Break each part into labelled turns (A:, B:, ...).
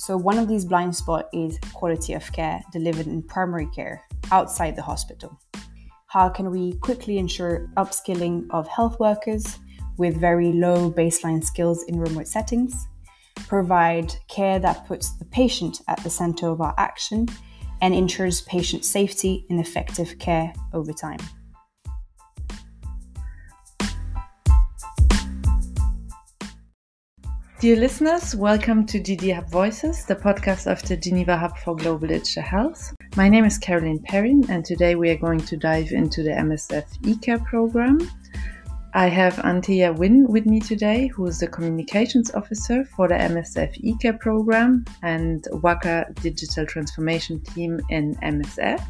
A: So, one of these blind spots is quality of care delivered in primary care outside the hospital. How can we quickly ensure upskilling of health workers with very low baseline skills in remote settings? Provide care that puts the patient at the center of our action and ensures patient safety and effective care over time.
B: Dear listeners, welcome to GD Hub Voices, the podcast of the Geneva Hub for Global Digital Health. My name is Caroline Perrin, and today we are going to dive into the MSF eCare program. I have Antea Wynn with me today, who is the communications officer for the MSF eCare program and WACA Digital Transformation Team in MSF.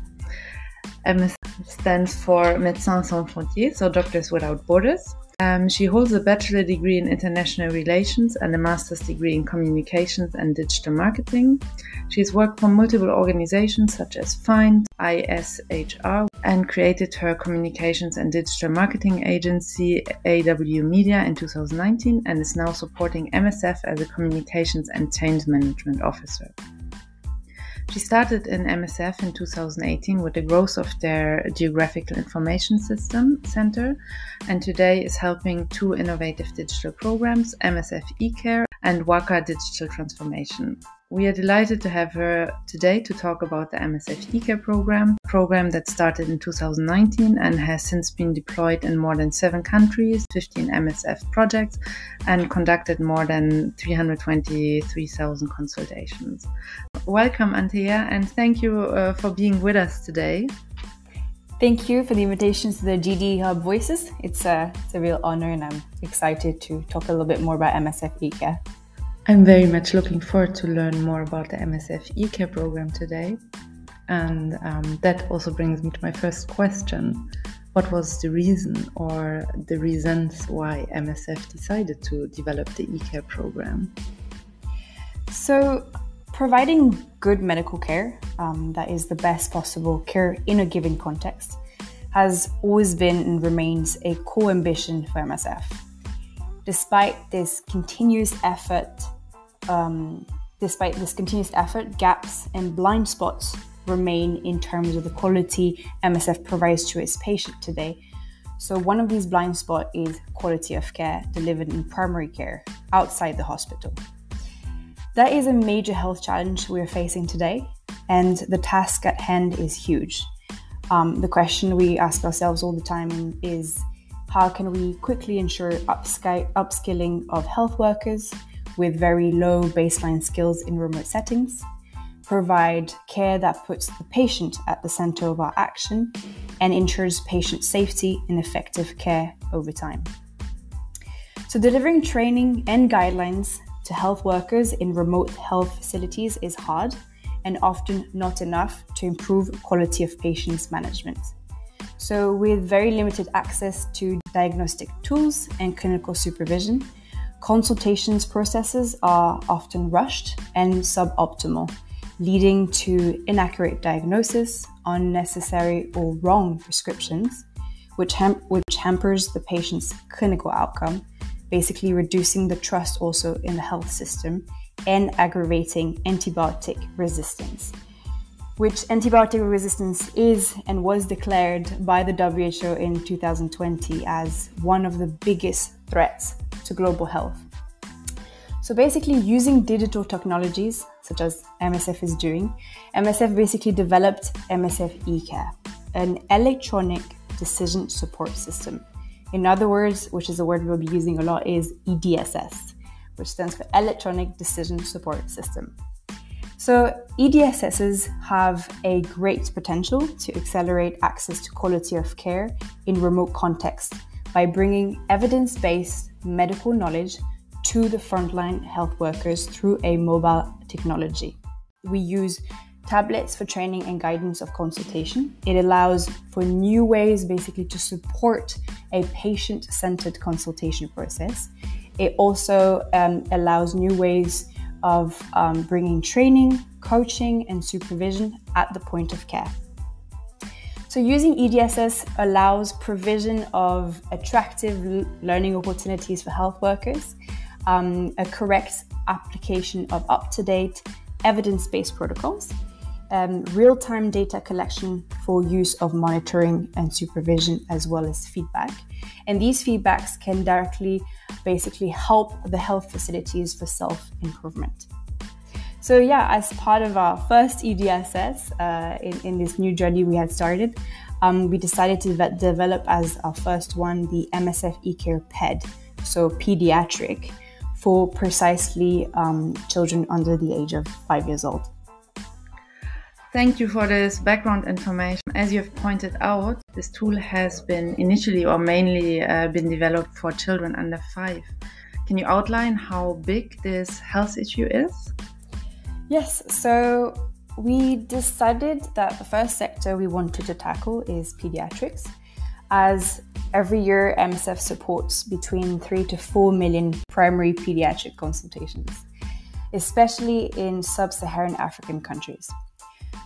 B: MSF stands for Médecins Sans Frontières, so Doctors Without Borders. Um, she holds a bachelor degree in international relations and a master's degree in communications and digital marketing. She has worked for multiple organizations such as FIND, ISHR, and created her communications and digital marketing agency AW Media in 2019 and is now supporting MSF as a communications and change management officer. She started in MSF in 2018 with the growth of their Geographical Information System Center, and today is helping two innovative digital programs, MSF eCare and WACA Digital Transformation. We are delighted to have her today to talk about the MSF eCare program, program that started in 2019 and has since been deployed in more than seven countries, 15 MSF projects, and conducted more than 323,000 consultations. Welcome, Antea, and thank you uh, for being with us today.
A: Thank you for the invitation to the GD Hub Voices. It's a, it's a real honor, and I'm excited to talk a little bit more about MSF eCare.
B: I'm very much looking forward to learn more about the MSF eCare program today. And um, that also brings me to my first question. What was the reason or the reasons why MSF decided to develop the eCare program?
A: So, providing good medical care um, that is the best possible care in a given context has always been and remains a core ambition for MSF despite this continuous effort, um, despite this continuous effort, gaps and blind spots remain in terms of the quality MSF provides to its patient today. So one of these blind spots is quality of care delivered in primary care outside the hospital. That is a major health challenge we are facing today, and the task at hand is huge. Um, the question we ask ourselves all the time is how can we quickly ensure upskilling of health workers with very low baseline skills in remote settings? Provide care that puts the patient at the center of our action and ensures patient safety and effective care over time. So, delivering training and guidelines to health workers in remote health facilities is hard and often not enough to improve quality of patients management. So, with very limited access to diagnostic tools and clinical supervision, consultations processes are often rushed and suboptimal, leading to inaccurate diagnosis, unnecessary or wrong prescriptions, which, ham- which hampers the patient's clinical outcome, basically reducing the trust also in the health system and aggravating antibiotic resistance which antibiotic resistance is and was declared by the WHO in 2020 as one of the biggest threats to global health. So, basically, using digital technologies, such as MSF is doing, MSF basically developed MSF eCare, an electronic decision support system. In other words, which is a word we'll be using a lot, is EDSS, which stands for Electronic Decision Support System. So, EDSSs have a great potential to accelerate access to quality of care in remote contexts by bringing evidence based medical knowledge to the frontline health workers through a mobile technology. We use tablets for training and guidance of consultation. It allows for new ways basically to support a patient centered consultation process. It also um, allows new ways of um, bringing training, coaching, and supervision at the point of care. So, using EDSS allows provision of attractive learning opportunities for health workers, um, a correct application of up to date evidence based protocols, um, real time data collection for use of monitoring and supervision, as well as feedback. And these feedbacks can directly basically help the health facilities for self improvement. So, yeah, as part of our first EDSS uh, in, in this new journey we had started, um, we decided to ve- develop as our first one the MSF eCare PED, so pediatric, for precisely um, children under the age of five years old.
B: Thank you for this background information. As you have pointed out, this tool has been initially or mainly uh, been developed for children under five. Can you outline how big this health issue is?
A: Yes, so we decided that the first sector we wanted to tackle is pediatrics, as every year MSF supports between 3 to 4 million primary pediatric consultations, especially in sub Saharan African countries.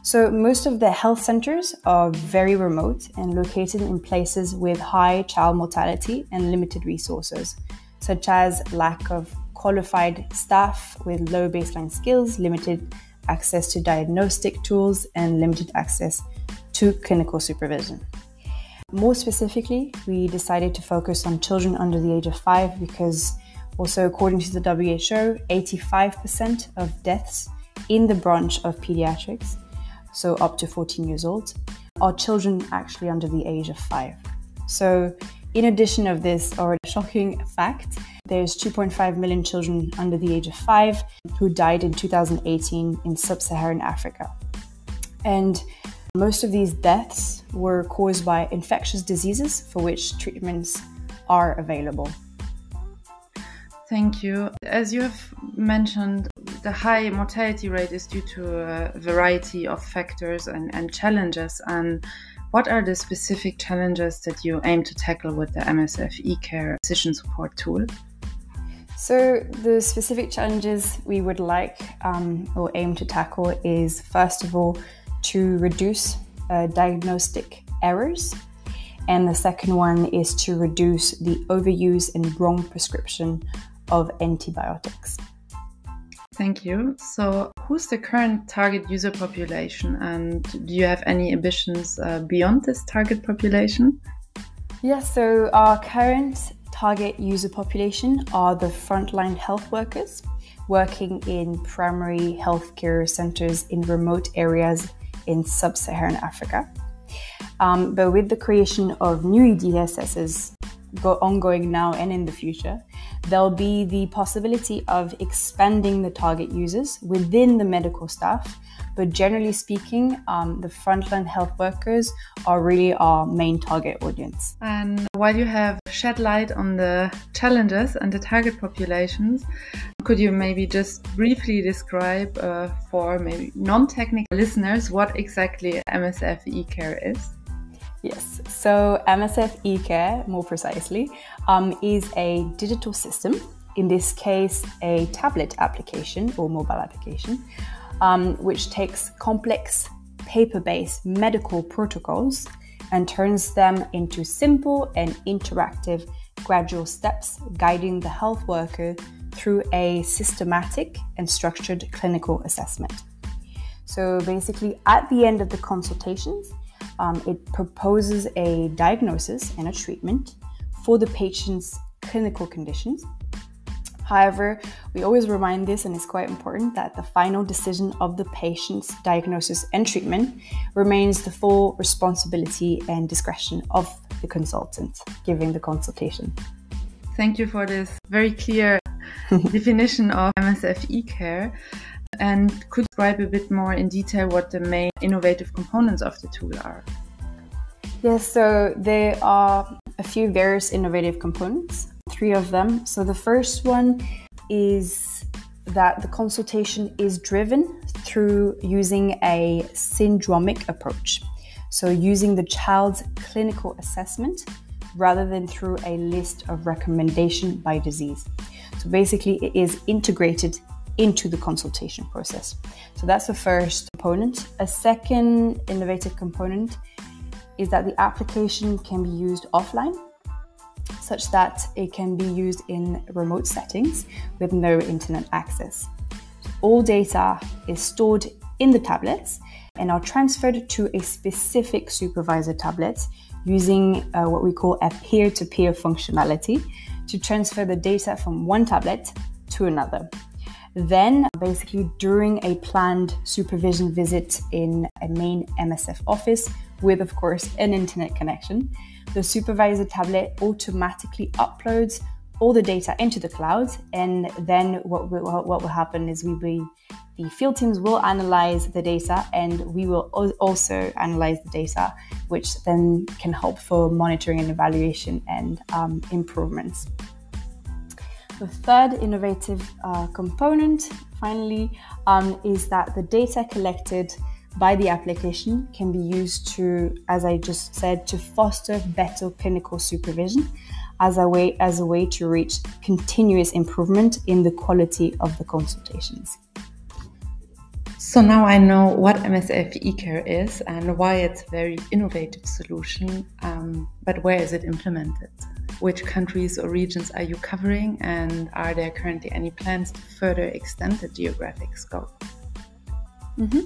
A: So, most of the health centers are very remote and located in places with high child mortality and limited resources, such as lack of qualified staff with low baseline skills, limited access to diagnostic tools, and limited access to clinical supervision. More specifically, we decided to focus on children under the age of five because, also according to the WHO, 85% of deaths in the branch of pediatrics so up to 14 years old, are children actually under the age of five. So, in addition of this already shocking fact, there's 2.5 million children under the age of five who died in 2018 in sub-Saharan Africa. And most of these deaths were caused by infectious diseases for which treatments are available.
B: Thank you. As you have mentioned, the high mortality rate is due to a variety of factors and, and challenges. And what are the specific challenges that you aim to tackle with the MSF eCare decision support tool?
A: So, the specific challenges we would like um, or aim to tackle is first of all to reduce uh, diagnostic errors, and the second one is to reduce the overuse and wrong prescription of antibiotics.
B: Thank you. So, who's the current target user population, and do you have any ambitions uh, beyond this target population?
A: Yeah, so our current target user population are the frontline health workers working in primary healthcare centers in remote areas in sub Saharan Africa. Um, but with the creation of new EDSSs go ongoing now and in the future, there'll be the possibility of expanding the target users within the medical staff. But generally speaking, um, the frontline health workers are really our main target audience.
B: And while you have shed light on the challenges and the target populations, could you maybe just briefly describe uh, for maybe non technical listeners what exactly MSF eCare is?
A: Yes, so MSF eCare, more precisely, um, is a digital system, in this case, a tablet application or mobile application, um, which takes complex paper based medical protocols and turns them into simple and interactive gradual steps guiding the health worker through a systematic and structured clinical assessment. So basically, at the end of the consultations, um, it proposes a diagnosis and a treatment for the patient's clinical conditions. However, we always remind this, and it's quite important, that the final decision of the patient's diagnosis and treatment remains the full responsibility and discretion of the consultant giving the consultation.
B: Thank you for this very clear definition of MSF eCare. And could describe a bit more in detail what the main innovative components of the tool are?
A: Yes, so there are a few various innovative components, three of them. So the first one is that the consultation is driven through using a syndromic approach. So using the child's clinical assessment rather than through a list of recommendation by disease. So basically it is integrated into the consultation process. So that's the first component. A second innovative component is that the application can be used offline such that it can be used in remote settings with no internet access. all data is stored in the tablets and are transferred to a specific supervisor tablet using uh, what we call a peer to peer functionality to transfer the data from one tablet to another. Then, basically, during a planned supervision visit in a main MSF office, with of course an internet connection, the supervisor tablet automatically uploads all the data into the cloud. And then what will, what will happen is we the field teams will analyze the data and we will also analyze the data, which then can help for monitoring and evaluation and um, improvements. The third innovative uh, component, finally, um, is that the data collected by the application can be used to, as I just said, to foster better clinical supervision as a way as a way to reach continuous improvement in the quality of the consultations.
B: So now I know what MSF eCare is and why it's a very innovative solution. Um, but where is it implemented? Which countries or regions are you covering? And are there currently any plans to further extend the geographic scope?
A: Mm-hmm.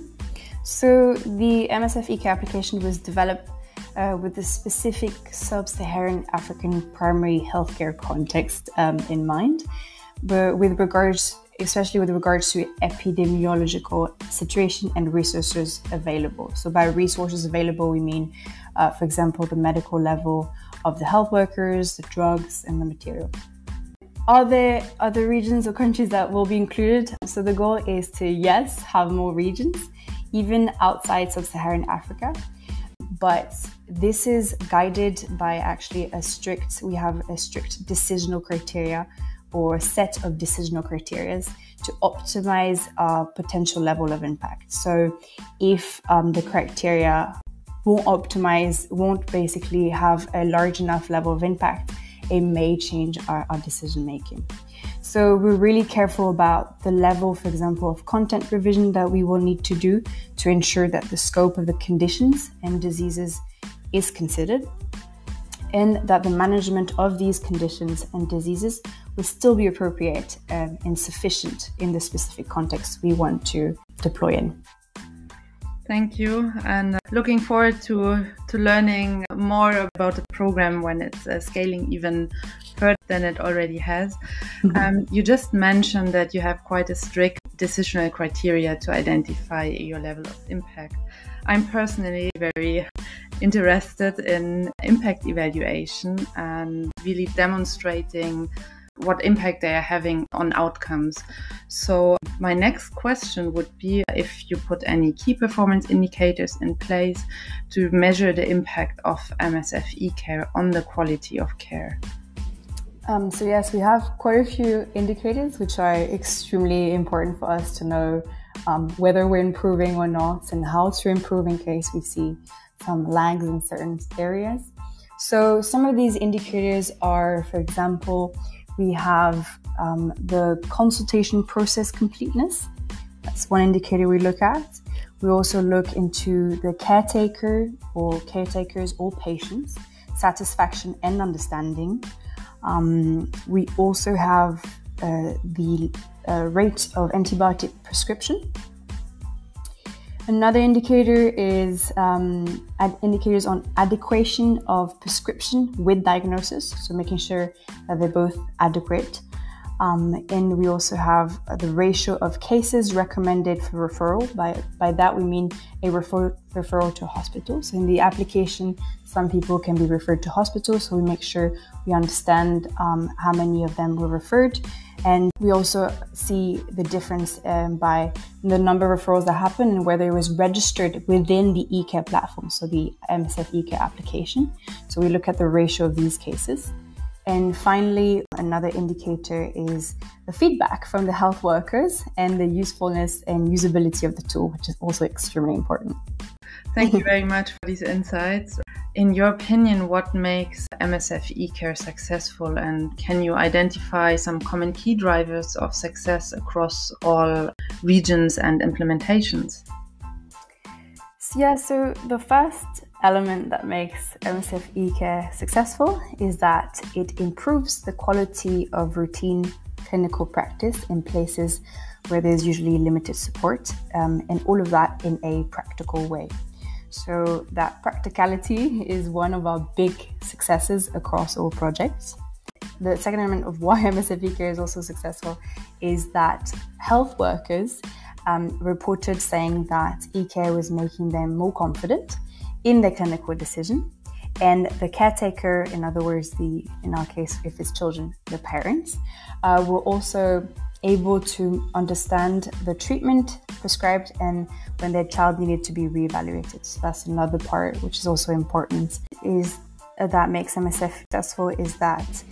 A: So the MSF eCare application was developed uh, with the specific sub-Saharan African primary healthcare context um, in mind, but with regards, especially with regards to epidemiological situation and resources available. So by resources available, we mean, uh, for example, the medical level of the health workers, the drugs, and the material. Are there other regions or countries that will be included? So the goal is to, yes, have more regions, even outside sub Saharan Africa but this is guided by actually a strict we have a strict decisional criteria or set of decisional criteria to optimize our potential level of impact so if um, the criteria won't optimize won't basically have a large enough level of impact it may change our, our decision making so we're really careful about the level, for example, of content revision that we will need to do to ensure that the scope of the conditions and diseases is considered and that the management of these conditions and diseases will still be appropriate um, and sufficient in the specific context we want to deploy in.
B: Thank you, and uh, looking forward to to learning more about the program when it's uh, scaling even further than it already has. Mm-hmm. Um, you just mentioned that you have quite a strict decisional criteria to identify your level of impact. I'm personally very interested in impact evaluation and really demonstrating what impact they are having on outcomes. So, my next question would be if you put any key performance indicators in place to measure the impact of MSF eCare on the quality of care.
A: Um, so, yes, we have quite a few indicators which are extremely important for us to know um, whether we're improving or not and how to improve in case we see some lags in certain areas. So, some of these indicators are, for example, we have um, the consultation process completeness. That's one indicator we look at. We also look into the caretaker or caretakers or patients satisfaction and understanding. Um, we also have uh, the uh, rate of antibiotic prescription Another indicator is um, indicators on adequation of prescription with diagnosis, so making sure that they're both adequate. Um, and we also have the ratio of cases recommended for referral. By, by that, we mean a refer, referral to hospital. So, in the application, some people can be referred to hospital, so we make sure we understand um, how many of them were referred and we also see the difference um, by the number of referrals that happen and whether it was registered within the eCare platform, so the MSF eCare application. So we look at the ratio of these cases. And finally, another indicator is the feedback from the health workers and the usefulness and usability of the tool, which is also extremely important.
B: Thank you very much for these insights. In your opinion, what makes MSF eCare successful, and can you identify some common key drivers of success across all regions and implementations?
A: Yeah, so the first element that makes MSF eCare successful is that it improves the quality of routine clinical practice in places where there's usually limited support, um, and all of that in a practical way. So, that practicality is one of our big successes across all projects. The second element of why MSF eCare is also successful is that health workers um, reported saying that eCare was making them more confident in their clinical decision and the caretaker in other words the in our case if it's children the parents uh, were also able to understand the treatment prescribed and when their child needed to be reevaluated so that's another part which is also important is that makes msf successful is that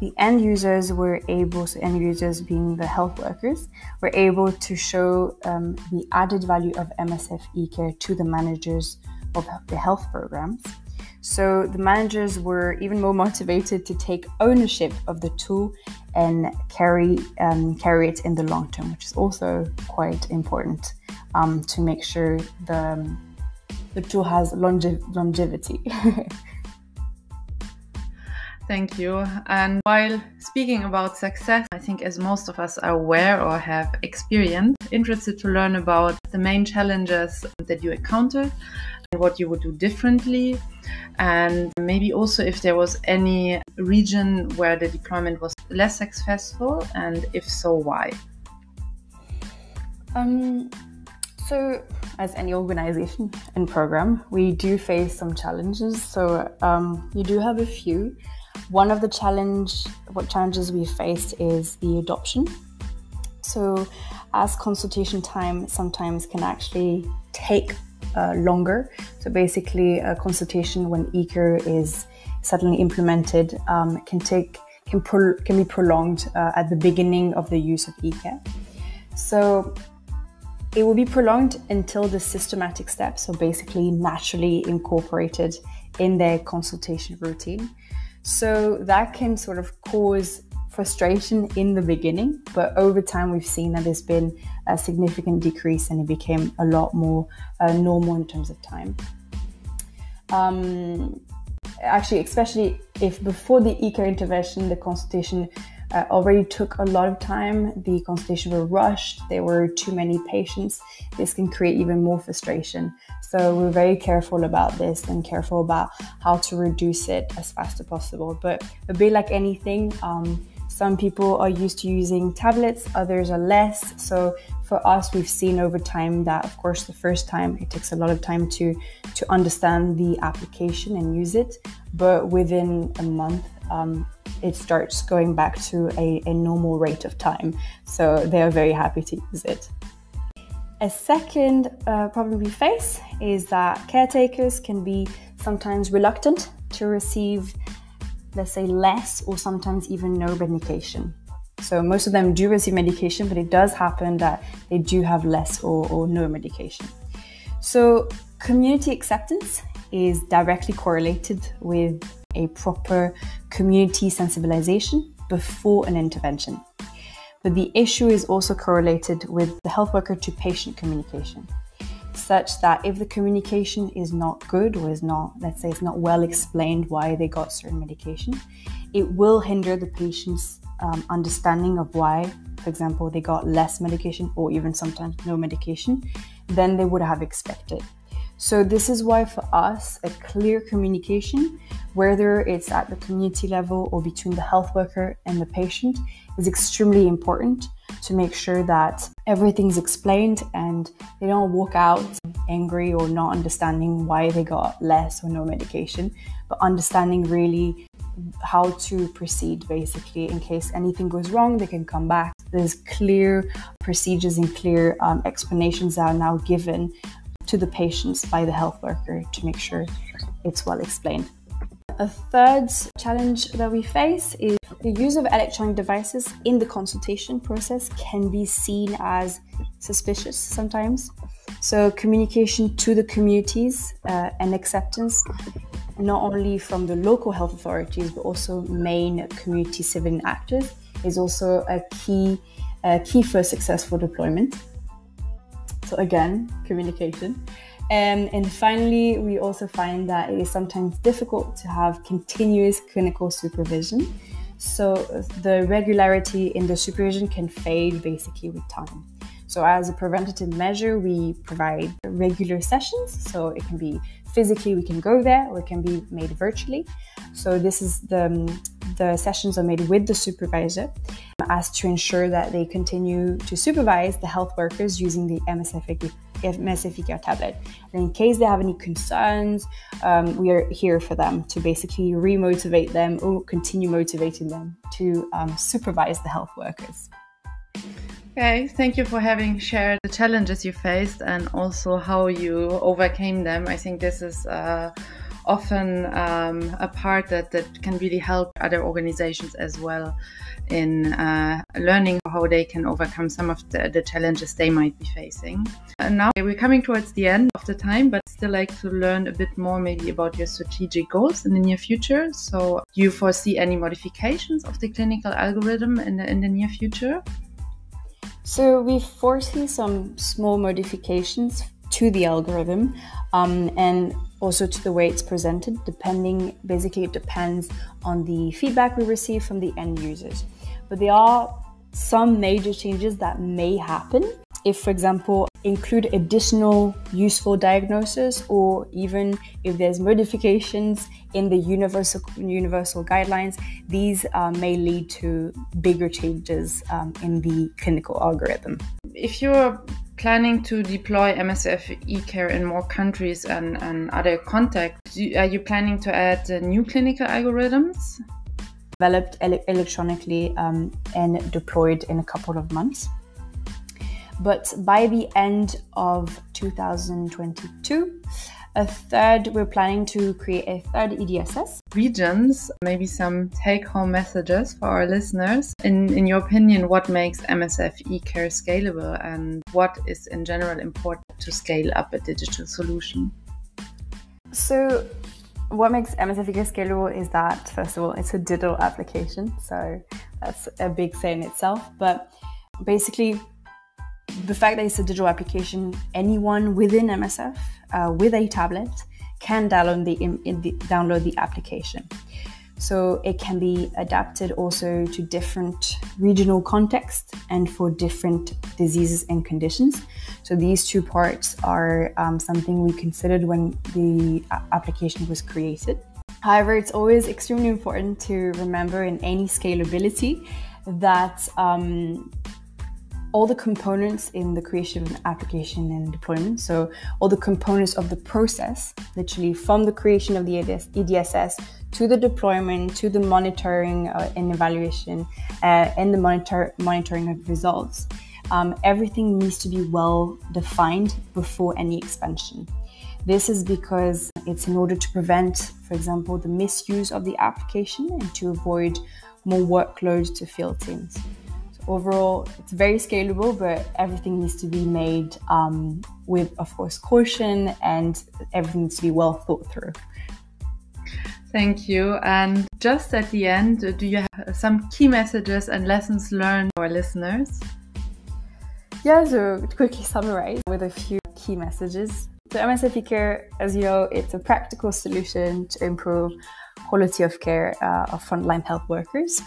A: the end users were able, so end users being the health workers, were able to show um, the added value of MSF eCare to the managers of the health programs. So the managers were even more motivated to take ownership of the tool and carry um, carry it in the long term, which is also quite important um, to make sure the the tool has longe- longevity.
B: Thank you. And while speaking about success, I think as most of us are aware or have experienced, interested to learn about the main challenges that you encountered and what you would do differently. And maybe also if there was any region where the deployment was less successful, and if so, why?
A: Um, so, as any organization and program, we do face some challenges. So, um, you do have a few. One of the challenge, what challenges we faced is the adoption. So, as consultation time sometimes can actually take uh, longer. So, basically, a consultation when eCare is suddenly implemented um, can take can pro- can be prolonged uh, at the beginning of the use of eCare. So, it will be prolonged until the systematic steps are basically naturally incorporated in their consultation routine. So that can sort of cause frustration in the beginning, but over time we've seen that there's been a significant decrease and it became a lot more uh, normal in terms of time. Um, actually, especially if before the eCare intervention, the consultation uh, already took a lot of time. The consultations were rushed. There were too many patients. This can create even more frustration. So we're very careful about this and careful about how to reduce it as fast as possible. But a bit like anything, um, some people are used to using tablets, others are less. So for us, we've seen over time that, of course, the first time it takes a lot of time to to understand the application and use it. But within a month, um, it starts going back to a, a normal rate of time. So they are very happy to use it. A second uh, problem we face is that caretakers can be sometimes reluctant to receive, let's say, less or sometimes even no medication. So most of them do receive medication, but it does happen that they do have less or, or no medication. So community acceptance is directly correlated with a proper community sensibilization before an intervention. But the issue is also correlated with the health worker to patient communication, such that if the communication is not good or is not, let's say, it's not well explained why they got certain medication, it will hinder the patient's um, understanding of why, for example, they got less medication or even sometimes no medication than they would have expected. So, this is why for us, a clear communication, whether it's at the community level or between the health worker and the patient, is extremely important to make sure that everything's explained and they don't walk out angry or not understanding why they got less or no medication, but understanding really how to proceed basically in case anything goes wrong they can come back there's clear procedures and clear um, explanations that are now given to the patients by the health worker to make sure it's well explained. A third challenge that we face is the use of electronic devices in the consultation process can be seen as suspicious sometimes. So, communication to the communities uh, and acceptance, not only from the local health authorities but also main community civilian actors, is also a key, key for successful deployment. So again, communication. Um, and finally, we also find that it is sometimes difficult to have continuous clinical supervision. So the regularity in the supervision can fade basically with time. So, as a preventative measure, we provide regular sessions. So, it can be physically, we can go there, or it can be made virtually. So, this is the, the sessions are made with the supervisor um, as to ensure that they continue to supervise the health workers using the MSF MSF tablet. And in case they have any concerns, um, we are here for them to basically remotivate them or continue motivating them to um, supervise the health workers.
B: Okay, thank you for having shared the challenges you faced and also how you overcame them. I think this is uh, often um, a part that, that can really help other organizations as well in uh, learning how they can overcome some of the, the, challenges they might be facing. And now we're coming towards the end of the time, but still like to learn a bit more maybe about your strategic goals in the near future. So, do you foresee any modifications of the clinical algorithm in the, in the near future?
A: So, we foresee some small modifications to the algorithm um, and also to the way it's presented, depending basically, it depends on the feedback we receive from the end users but there are some major changes that may happen if, for example, include additional useful diagnosis or even if there's modifications in the universal universal guidelines, these uh, may lead to bigger changes um, in the clinical algorithm.
B: If you're planning to deploy MSF eCare in more countries and, and other contexts, are you planning to add uh, new clinical algorithms?
A: developed ele electronically um, and deployed in a couple of months. But by the end of 2022, a third, we're planning to create a third EDSS.
B: Regions, maybe some take home messages for our listeners. In, in your opinion, what makes MSF eCare scalable and what is in general important to scale up a digital solution?
A: So, what makes MSF eCare scalable is that, first of all, it's a digital application. So that's a big say in itself. But basically, the fact that it's a digital application, anyone within MSF uh, with a tablet can download the, the, download the application. So it can be adapted also to different regional contexts and for different diseases and conditions. So these two parts are um, something we considered when the application was created. However, it's always extremely important to remember in any scalability that um, all the components in the creation of an application and deployment. So, all the components of the process, literally from the creation of the EDSS to the deployment, to the monitoring uh, and evaluation, uh, and the monitor- monitoring of results. Um, everything needs to be well defined before any expansion. This is because it's in order to prevent, for example, the misuse of the application and to avoid more workload to field teams overall it's very scalable but everything needs to be made um, with of course caution and everything needs to be well thought through.
B: Thank you. And just at the end do you have some key messages and lessons learned for our listeners?
A: Yeah so to quickly summarize with a few key messages. So MSF eCare as you know it's a practical solution to improve quality of care uh, of frontline health workers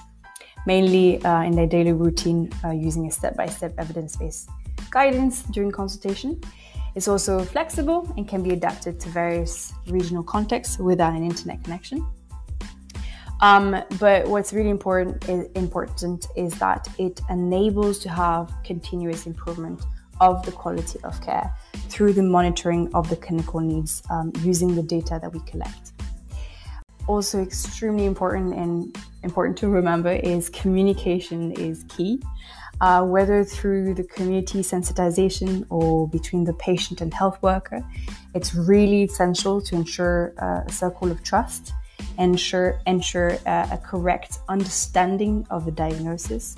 A: mainly uh, in their daily routine uh, using a step by step evidence based guidance during consultation. It's also flexible and can be adapted to various regional contexts without an internet connection. Um, but what's really important is, important is that it enables to have continuous improvement of the quality of care through the monitoring of the clinical needs um, using the data that we collect also extremely important and important to remember is communication is key. Uh, whether through the community sensitization or between the patient and health worker, it's really essential to ensure uh, a circle of trust, ensure ensure uh, a correct understanding of the diagnosis,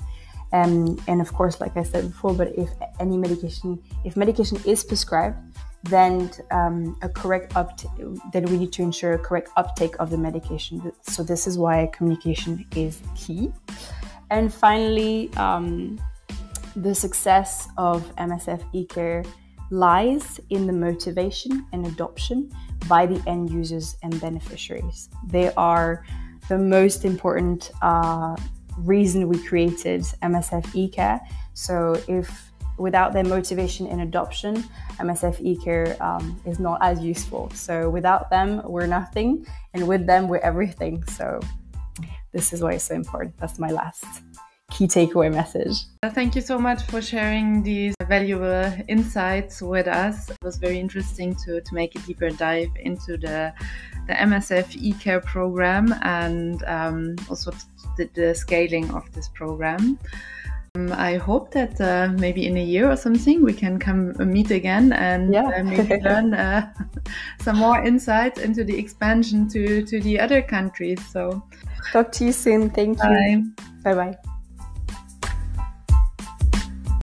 A: um, and of course, like I said before, but if any medication, if medication is prescribed, then um, a correct uptake, then we need to ensure a correct uptake of the medication. So this is why communication is key. And finally, um, the success of MSF eCare lies in the motivation and adoption by the end users and beneficiaries. They are the most important uh, reason we created MSF eCare. So if without their motivation in adoption, MSF eCare um, is not as useful. So without them, we're nothing, and with them, we're everything. So this is why it's so important. That's my last key takeaway message.
B: Thank you so much for sharing these valuable insights with us. It was very interesting to, to make a deeper dive into the, the MSF eCare program and um, also the, the scaling of this program. Um, I hope that uh, maybe in a year or something we can come uh, meet again and yeah. uh, maybe learn uh, some more insights into the expansion to, to the other countries. So,
A: talk to you soon. Thank you. Bye bye.